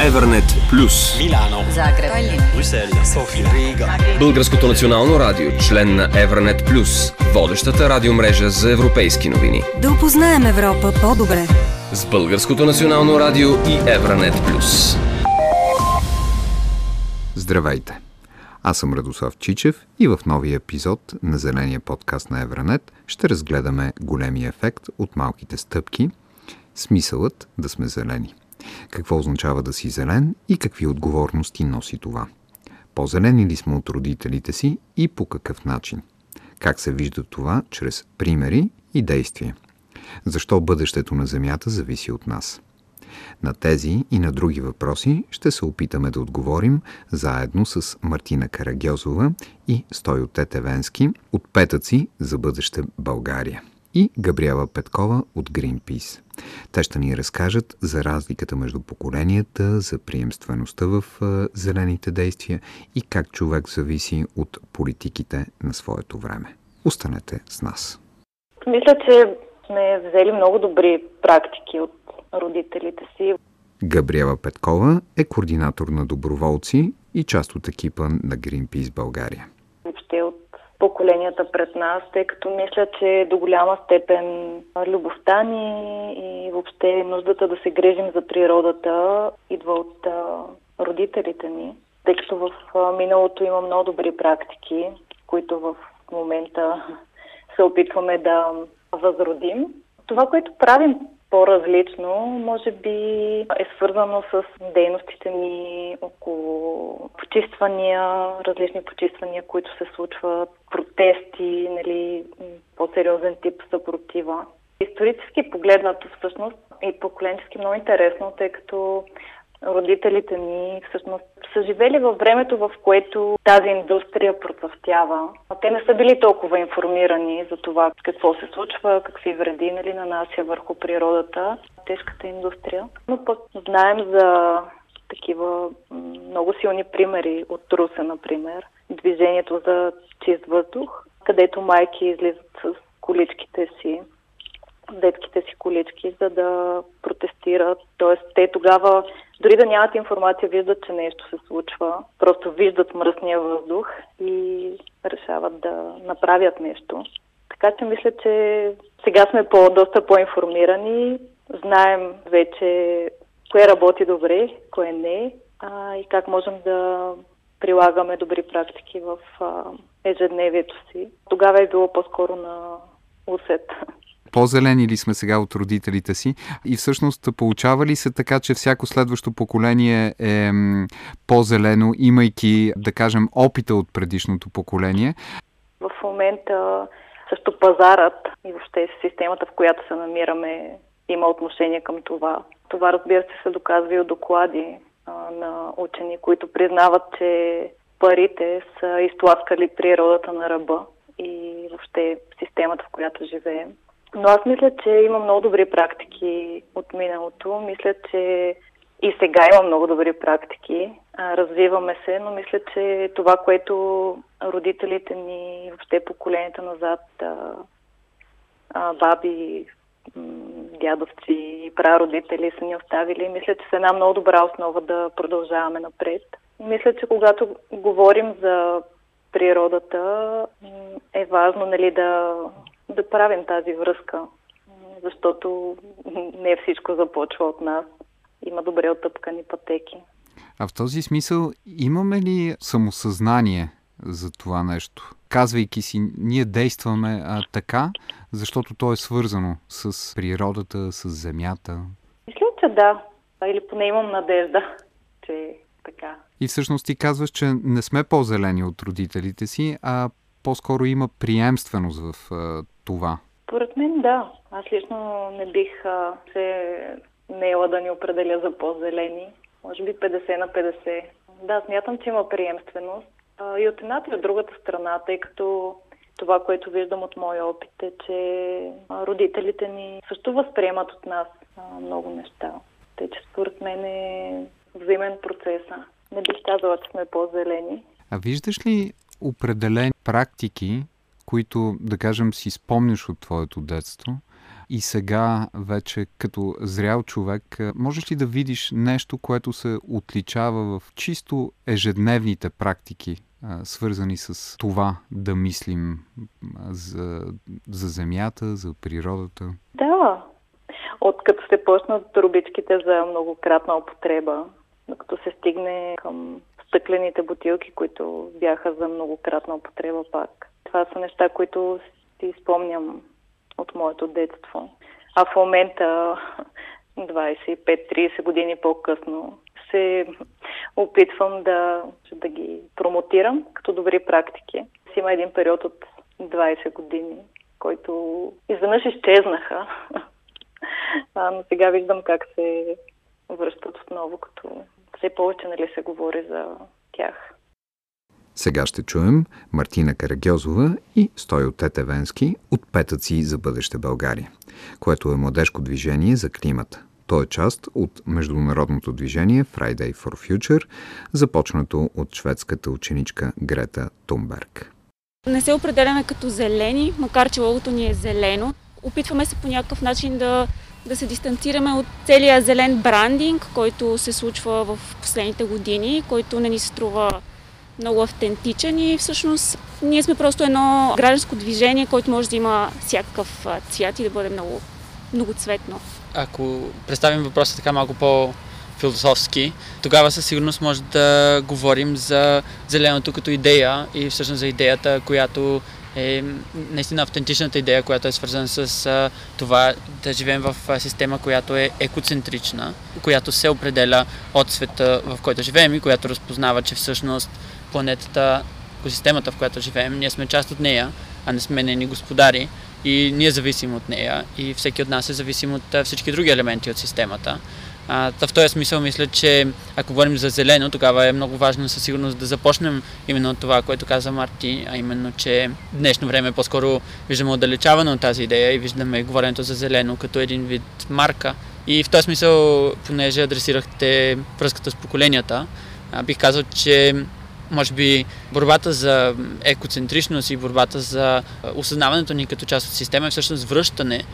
Evernet Плюс. Милано, Загреб, Брюсел, София, Рига. Българското национално радио, член на Evernet Плюс, водещата радиомрежа за европейски новини. Да опознаем Европа по-добре. С Българското национално радио и Evernet Плюс. Здравейте! Аз съм Радослав Чичев и в новия епизод на Зеления подкаст на Евранет ще разгледаме големия ефект от малките стъпки, смисълът да сме зелени. Какво означава да си зелен и какви отговорности носи това? По-зелени ли сме от родителите си и по какъв начин? Как се вижда това чрез примери и действия? Защо бъдещето на Земята зависи от нас? На тези и на други въпроси ще се опитаме да отговорим заедно с Мартина Карагьозова и Стойо Тетевенски от Петъци за бъдеще България и Габриела Петкова от Greenpeace. Те ще ни разкажат за разликата между поколенията, за приемствеността в зелените действия и как човек зависи от политиките на своето време. Останете с нас. Мисля, че сме взели много добри практики от родителите си. Габриела Петкова е координатор на доброволци и част от екипа на Greenpeace България. Поколенията пред нас, тъй като мисля, че до голяма степен любовта ни и въобще нуждата да се грежим за природата идва от родителите ни, тъй като в миналото има много добри практики, които в момента се опитваме да възродим. Това, което правим по-различно, може би е свързано с дейностите ни около почиствания, различни почиствания, които се случват, протести, нали, по-сериозен тип съпротива. Исторически погледнато всъщност и поколенчески много интересно, тъй като родителите ни всъщност са живели във времето, в което тази индустрия процъфтява. Те не са били толкова информирани за това какво се случва, какви вреди нали, нанася върху природата, тежката индустрия. Но пък знаем за такива много силни примери от Русе, например. Движението за чист въздух, където майки излизат с количките си детските си колички, за да протестират. Тоест, те тогава, дори да нямат информация, виждат, че нещо се случва. Просто виждат мръсния въздух и решават да направят нещо. Така че мисля, че сега сме по, доста по-информирани. Знаем вече кое работи добре, кое не а, и как можем да прилагаме добри практики в а, ежедневието си. Тогава е било по-скоро на усет по-зелени ли сме сега от родителите си и всъщност получава ли се така, че всяко следващо поколение е по-зелено, имайки, да кажем, опита от предишното поколение? В момента също пазарът и въобще системата, в която се намираме, има отношение към това. Това, разбира се, се доказва и от доклади а, на учени, които признават, че парите са изтласкали природата на ръба и въобще системата, в която живеем. Но аз мисля, че има много добри практики от миналото. Мисля, че и сега има много добри практики. Развиваме се, но мисля, че това, което родителите ни, въобще поколенията назад, баби, дядовци и прародители са ни оставили, мисля, че са една много добра основа да продължаваме напред. Мисля, че когато говорим за природата, е важно нали, да да правим тази връзка, защото не всичко започва от нас. Има добре отъпкани пътеки. А в този смисъл имаме ли самосъзнание за това нещо? Казвайки си, ние действаме а, така, защото то е свързано с природата, с земята. Мисля, че да. Или поне имам надежда, че така. И всъщност ти казваш, че не сме по-зелени от родителите си, а по-скоро има приемственост в а, това? Поред мен да. Аз лично не бих а, се неела да ни определя за по-зелени. Може би 50 на 50. Да, смятам, че има приемственост. А, и от едната и от другата страна, тъй като това, което виждам от моя опит е, че родителите ни също възприемат от нас а, много неща. Тъй, че според мен е взаимен процес. Не бих казала, че сме по-зелени. А виждаш ли определени практики, които, да кажем, си спомняш от твоето детство и сега вече като зрял човек, можеш ли да видиш нещо, което се отличава в чисто ежедневните практики свързани с това да мислим за, за земята, за природата? Да. От като се почнат трубичките за многократна употреба, докато се стигне към стъклените бутилки, които бяха за многократна употреба пак. Това са неща, които си спомням от моето детство. А в момента, 25-30 години по-късно, се опитвам да, да ги промотирам като добри практики. Има един период от 20 години, който изведнъж изчезнаха. А, но сега виждам как се връщат отново, като все повече нали, се говори за тях. Сега ще чуем Мартина Карагьозова и Стойо Тетевенски от Петъци за бъдеще България, което е младежко движение за климата. То е част от международното движение Friday for Future, започнато от шведската ученичка Грета Тумберг. Не се определяме като зелени, макар че логото ни е зелено. Опитваме се по някакъв начин да, да се дистанцираме от целия зелен брандинг, който се случва в последните години, който не ни се струва много автентичен и всъщност ние сме просто едно гражданско движение, което може да има всякакъв цвят и да бъде много, много цветно ако представим въпроса така малко по философски, тогава със сигурност може да говорим за зеленото като идея и всъщност за идеята, която е наистина автентичната идея, която е свързана с това да живеем в система, която е екоцентрична, която се определя от света, в който живеем и която разпознава, че всъщност планетата, екосистемата, в която живеем, ние сме част от нея, а не сме нейни господари и ние зависим от нея и всеки от нас е зависим от всички други елементи от системата. А, в този смисъл мисля, че ако говорим за зелено, тогава е много важно със сигурност да започнем именно от това, което каза Марти, а именно, че днешно време по-скоро виждаме отдалечаване от тази идея и виждаме говоренето за зелено като един вид марка. И в този смисъл, понеже адресирахте връзката с поколенията, бих казал, че може би борбата за екоцентричност и борбата за осъзнаването ни като част от система е всъщност връщане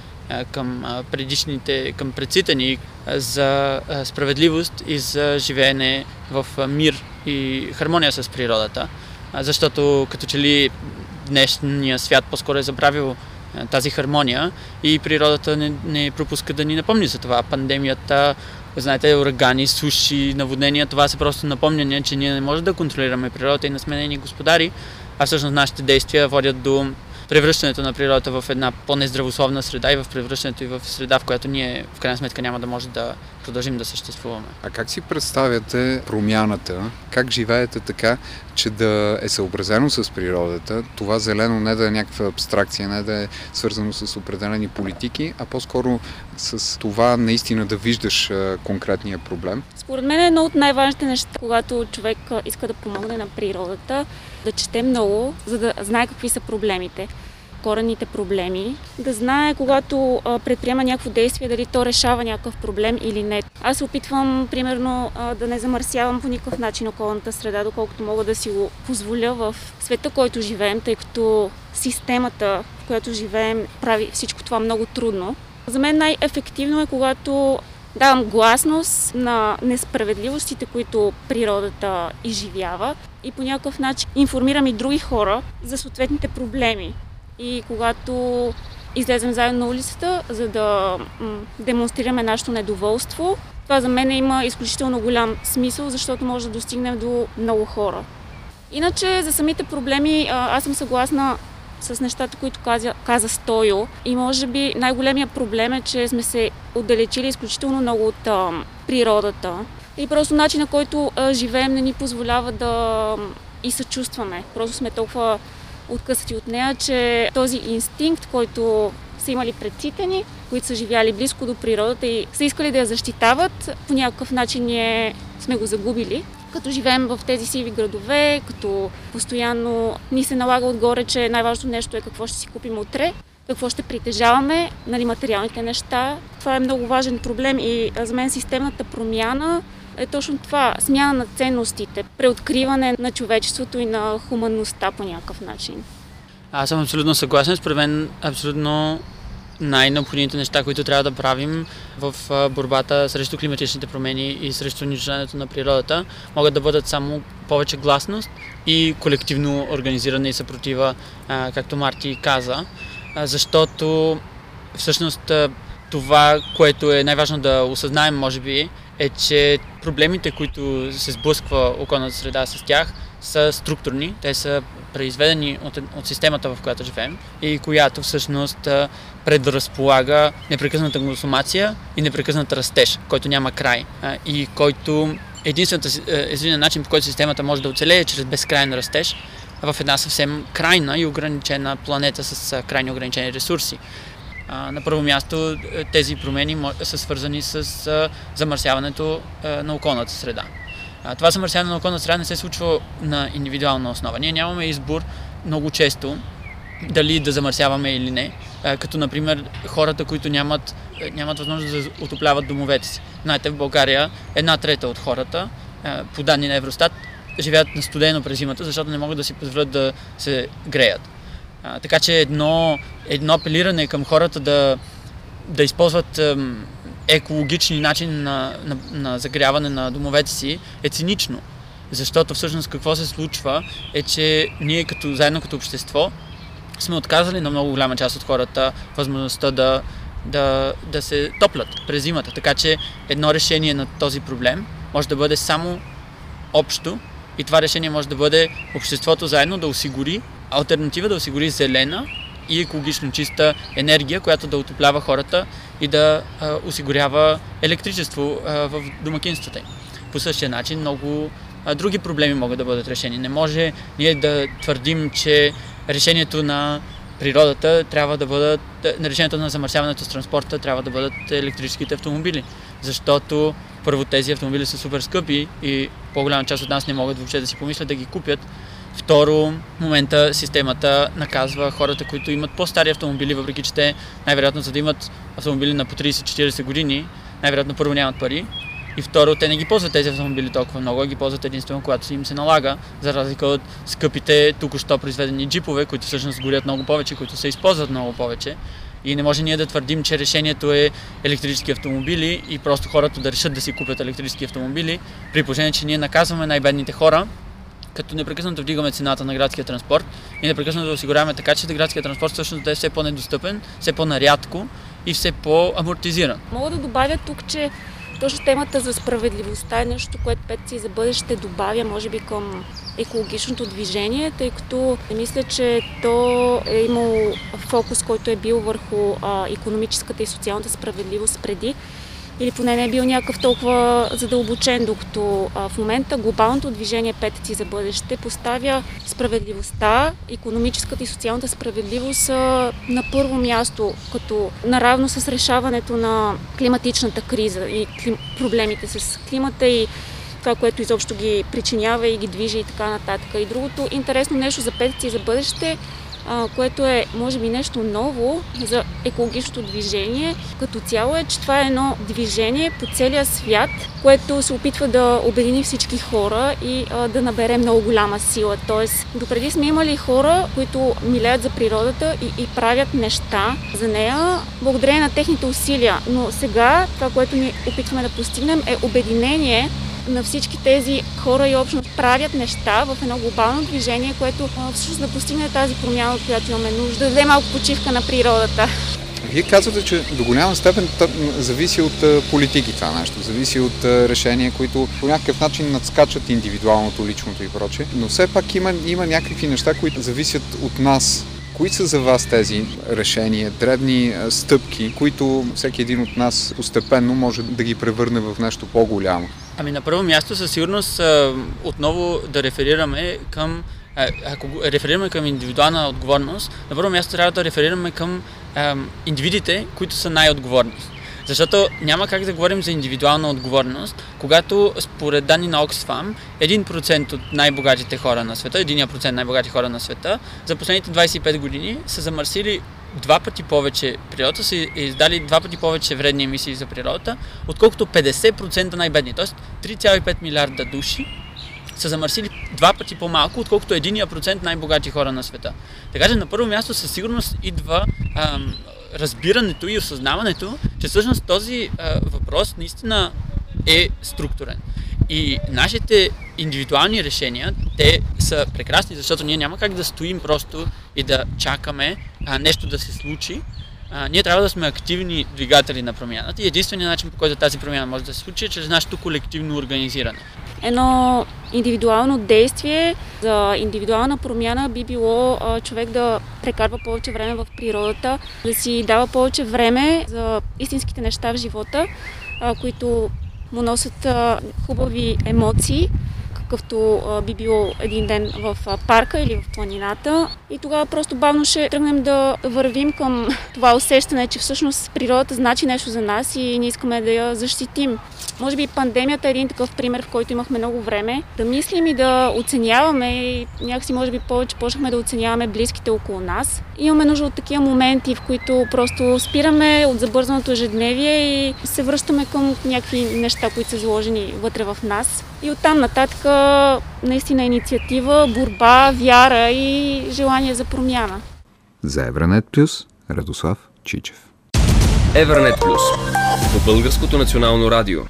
към предишните, към предците ни за справедливост и за живеене в мир и хармония с природата. Защото като че ли днешния свят по-скоро е забравил тази хармония и природата не, не пропуска да ни напомни за това. Пандемията знаете, урагани, суши, наводнения, това са просто напомняния, че ние не можем да контролираме природата и не сме нейни господари, а всъщност нашите действия водят до превръщането на природата в една по-нездравословна среда и в превръщането и в среда, в която ние в крайна сметка няма да може да продължим да съществуваме. А как си представяте промяната? Как живеете така, че да е съобразено с природата? Това зелено не да е някаква абстракция, не да е свързано с определени политики, а по-скоро с това наистина да виждаш конкретния проблем? Според мен е едно от най-важните неща, когато човек иска да помогне на природата, да чете много, за да знае какви са проблемите корените проблеми, да знае когато предприема някакво действие, дали то решава някакъв проблем или не. Аз опитвам, примерно, да не замърсявам по никакъв начин околната среда, доколкото мога да си го позволя в света, който живеем, тъй като системата, в която живеем, прави всичко това много трудно. За мен най-ефективно е, когато давам гласност на несправедливостите, които природата изживява и по някакъв начин информирам и други хора за съответните проблеми. И когато излезем заедно на улицата, за да демонстрираме нашето недоволство, това за мен има изключително голям смисъл, защото може да достигнем до много хора. Иначе за самите проблеми аз съм съгласна с нещата, които каза, каза Стойо. И може би най-големия проблем е, че сме се отдалечили изключително много от а, природата. И просто начина, който а, живеем, не ни позволява да и съчувстваме. Просто сме толкова откъсати от нея, че този инстинкт, който са имали предците ни, които са живяли близко до природата и са искали да я защитават, по някакъв начин ние сме го загубили. Като живеем в тези сиви градове, като постоянно ни се налага отгоре, че най-важното нещо е какво ще си купим утре, какво ще притежаваме, нали, материалните неща. Това е много важен проблем и за мен системната промяна е точно това смяна на ценностите, преоткриване на човечеството и на хуманността по някакъв начин. Аз съм абсолютно съгласен. Според мен абсолютно най-необходимите неща, които трябва да правим в борбата срещу климатичните промени и срещу унищожаването на природата, могат да бъдат само повече гласност и колективно организиране и съпротива, както Марти каза, защото всъщност това, което е най-важно да осъзнаем, може би, е, че проблемите, които се сблъсква околната среда с тях, са структурни. Те са произведени от, от системата, в която живеем и която всъщност предразполага непрекъсната консумация и непрекъснат растеж, който няма край и който единствената единственият начин, по който системата може да оцелее е чрез безкрайен растеж в една съвсем крайна и ограничена планета с крайни ограничени ресурси. На първо място тези промени са свързани с замърсяването на околната среда. Това замърсяване на околната среда не се случва на индивидуална основа. Ние нямаме избор много често дали да замърсяваме или не. Като, например, хората, които нямат, нямат възможност да отопляват домовете си. Знаете, в България една трета от хората, по данни на Евростат, живеят на студено през зимата, защото не могат да си позволят да се греят. Така че едно, едно апелиране към хората да, да използват екологични начини на, на, на загряване на домовете си е цинично. Защото всъщност какво се случва е, че ние като, заедно като общество сме отказали на много голяма част от хората възможността да, да, да се топлят през зимата. Така че едно решение на този проблем може да бъде само общо и това решение може да бъде обществото заедно да осигури альтернатива, да осигури зелена и екологично чиста енергия, която да отоплява хората и да а, осигурява електричество а, в домакинствата им. По същия начин много а, други проблеми могат да бъдат решени. Не може ние да твърдим, че решението на природата трябва да бъдат, на решението на замърсяването с транспорта трябва да бъдат електрическите автомобили. Защото първо тези автомобили са супер скъпи и по-голяма част от нас не могат въобще да си помислят да ги купят. Второ, в момента системата наказва хората, които имат по-стари автомобили, въпреки че те най-вероятно за да имат автомобили на по 30-40 години, най-вероятно първо нямат пари. И второ, те не ги ползват тези автомобили толкова много, ги ползват единствено когато им се налага, за разлика от скъпите току-що произведени джипове, които всъщност горят много повече, които се използват много повече. И не може ние да твърдим, че решението е електрически автомобили и просто хората да решат да си купят електрически автомобили, при положение, че ние наказваме най-бедните хора, като непрекъснато вдигаме цената на градския транспорт и непрекъснато осигуряваме така, че градския транспорт всъщност да е все по-недостъпен, все по-нарядко и все по-амортизиран. Мога да добавя тук, че точно темата за справедливостта е нещо, което Петци за бъдеще добавя, може би, към екологичното движение, тъй като мисля, че то е имало фокус, който е бил върху а, економическата и социалната справедливост преди или поне не е бил някакъв толкова задълбочен, докато в момента глобалното движение Петици за бъдеще поставя справедливостта, економическата и социалната справедливост на първо място, като наравно с решаването на климатичната криза и клим... проблемите с климата и това, което изобщо ги причинява и ги движи и така нататък. И другото интересно нещо за Петици за бъдеще което е, може би, нещо ново за екологичното движение. Като цяло е, че това е едно движение по целия свят, което се опитва да обедини всички хора и а, да набере много голяма сила. Тоест, допреди сме имали хора, които милеят за природата и, и правят неща за нея, благодарение на техните усилия. Но сега това, което ни опитваме да постигнем е обединение на всички тези хора и общност правят неща в едно глобално движение, което всъщност да постигне тази промяна, от която имаме нужда, да даде малко почивка на природата. Вие казвате, че до голяма степен зависи от политики това нещо, зависи от решения, които по някакъв начин надскачат индивидуалното, личното и прочее. Но все пак има, има някакви неща, които зависят от нас Кои са за вас тези решения, дребни стъпки, които всеки един от нас постепенно може да ги превърне в нещо по-голямо? Ами на първо място със сигурност отново да реферираме към ако реферираме към индивидуална отговорност, на първо място трябва да реферираме към индивидите, които са най-отговорни. Защото няма как да говорим за индивидуална отговорност, когато според данни на Oxfam 1% от най-богатите хора на света, 1% най-богати хора на света, за последните 25 години са замърсили два пъти повече природата, са издали два пъти повече вредни емисии за природата, отколкото 50% най-бедни. Тоест 3,5 милиарда души са замърсили два пъти по-малко, отколкото единия процент най-богати хора на света. Така че на първо място със сигурност идва ам, разбирането и осъзнаването, че всъщност този а, въпрос наистина е структурен. И нашите индивидуални решения, те са прекрасни, защото ние няма как да стоим просто и да чакаме а, нещо да се случи. А, ние трябва да сме активни двигатели на промяната и единственият начин по който тази промяна може да се случи е чрез нашето колективно организиране. Едно индивидуално действие за индивидуална промяна би било човек да прекарва повече време в природата, да си дава повече време за истинските неща в живота, които му носят хубави емоции, какъвто би било един ден в парка или в планината. И тогава просто бавно ще тръгнем да вървим към това усещане, че всъщност природата значи нещо за нас и ние искаме да я защитим. Може би пандемията е един такъв пример, в който имахме много време да мислим и да оценяваме и някакси може би повече почнахме да оценяваме близките около нас. Имаме нужда от такива моменти, в които просто спираме от забързаното ежедневие и се връщаме към някакви неща, които са заложени вътре в нас. И оттам нататък наистина инициатива, борба, вяра и желание за промяна. За Евранет Плюс, Радослав Чичев. Евранет Плюс по Българското национално радио.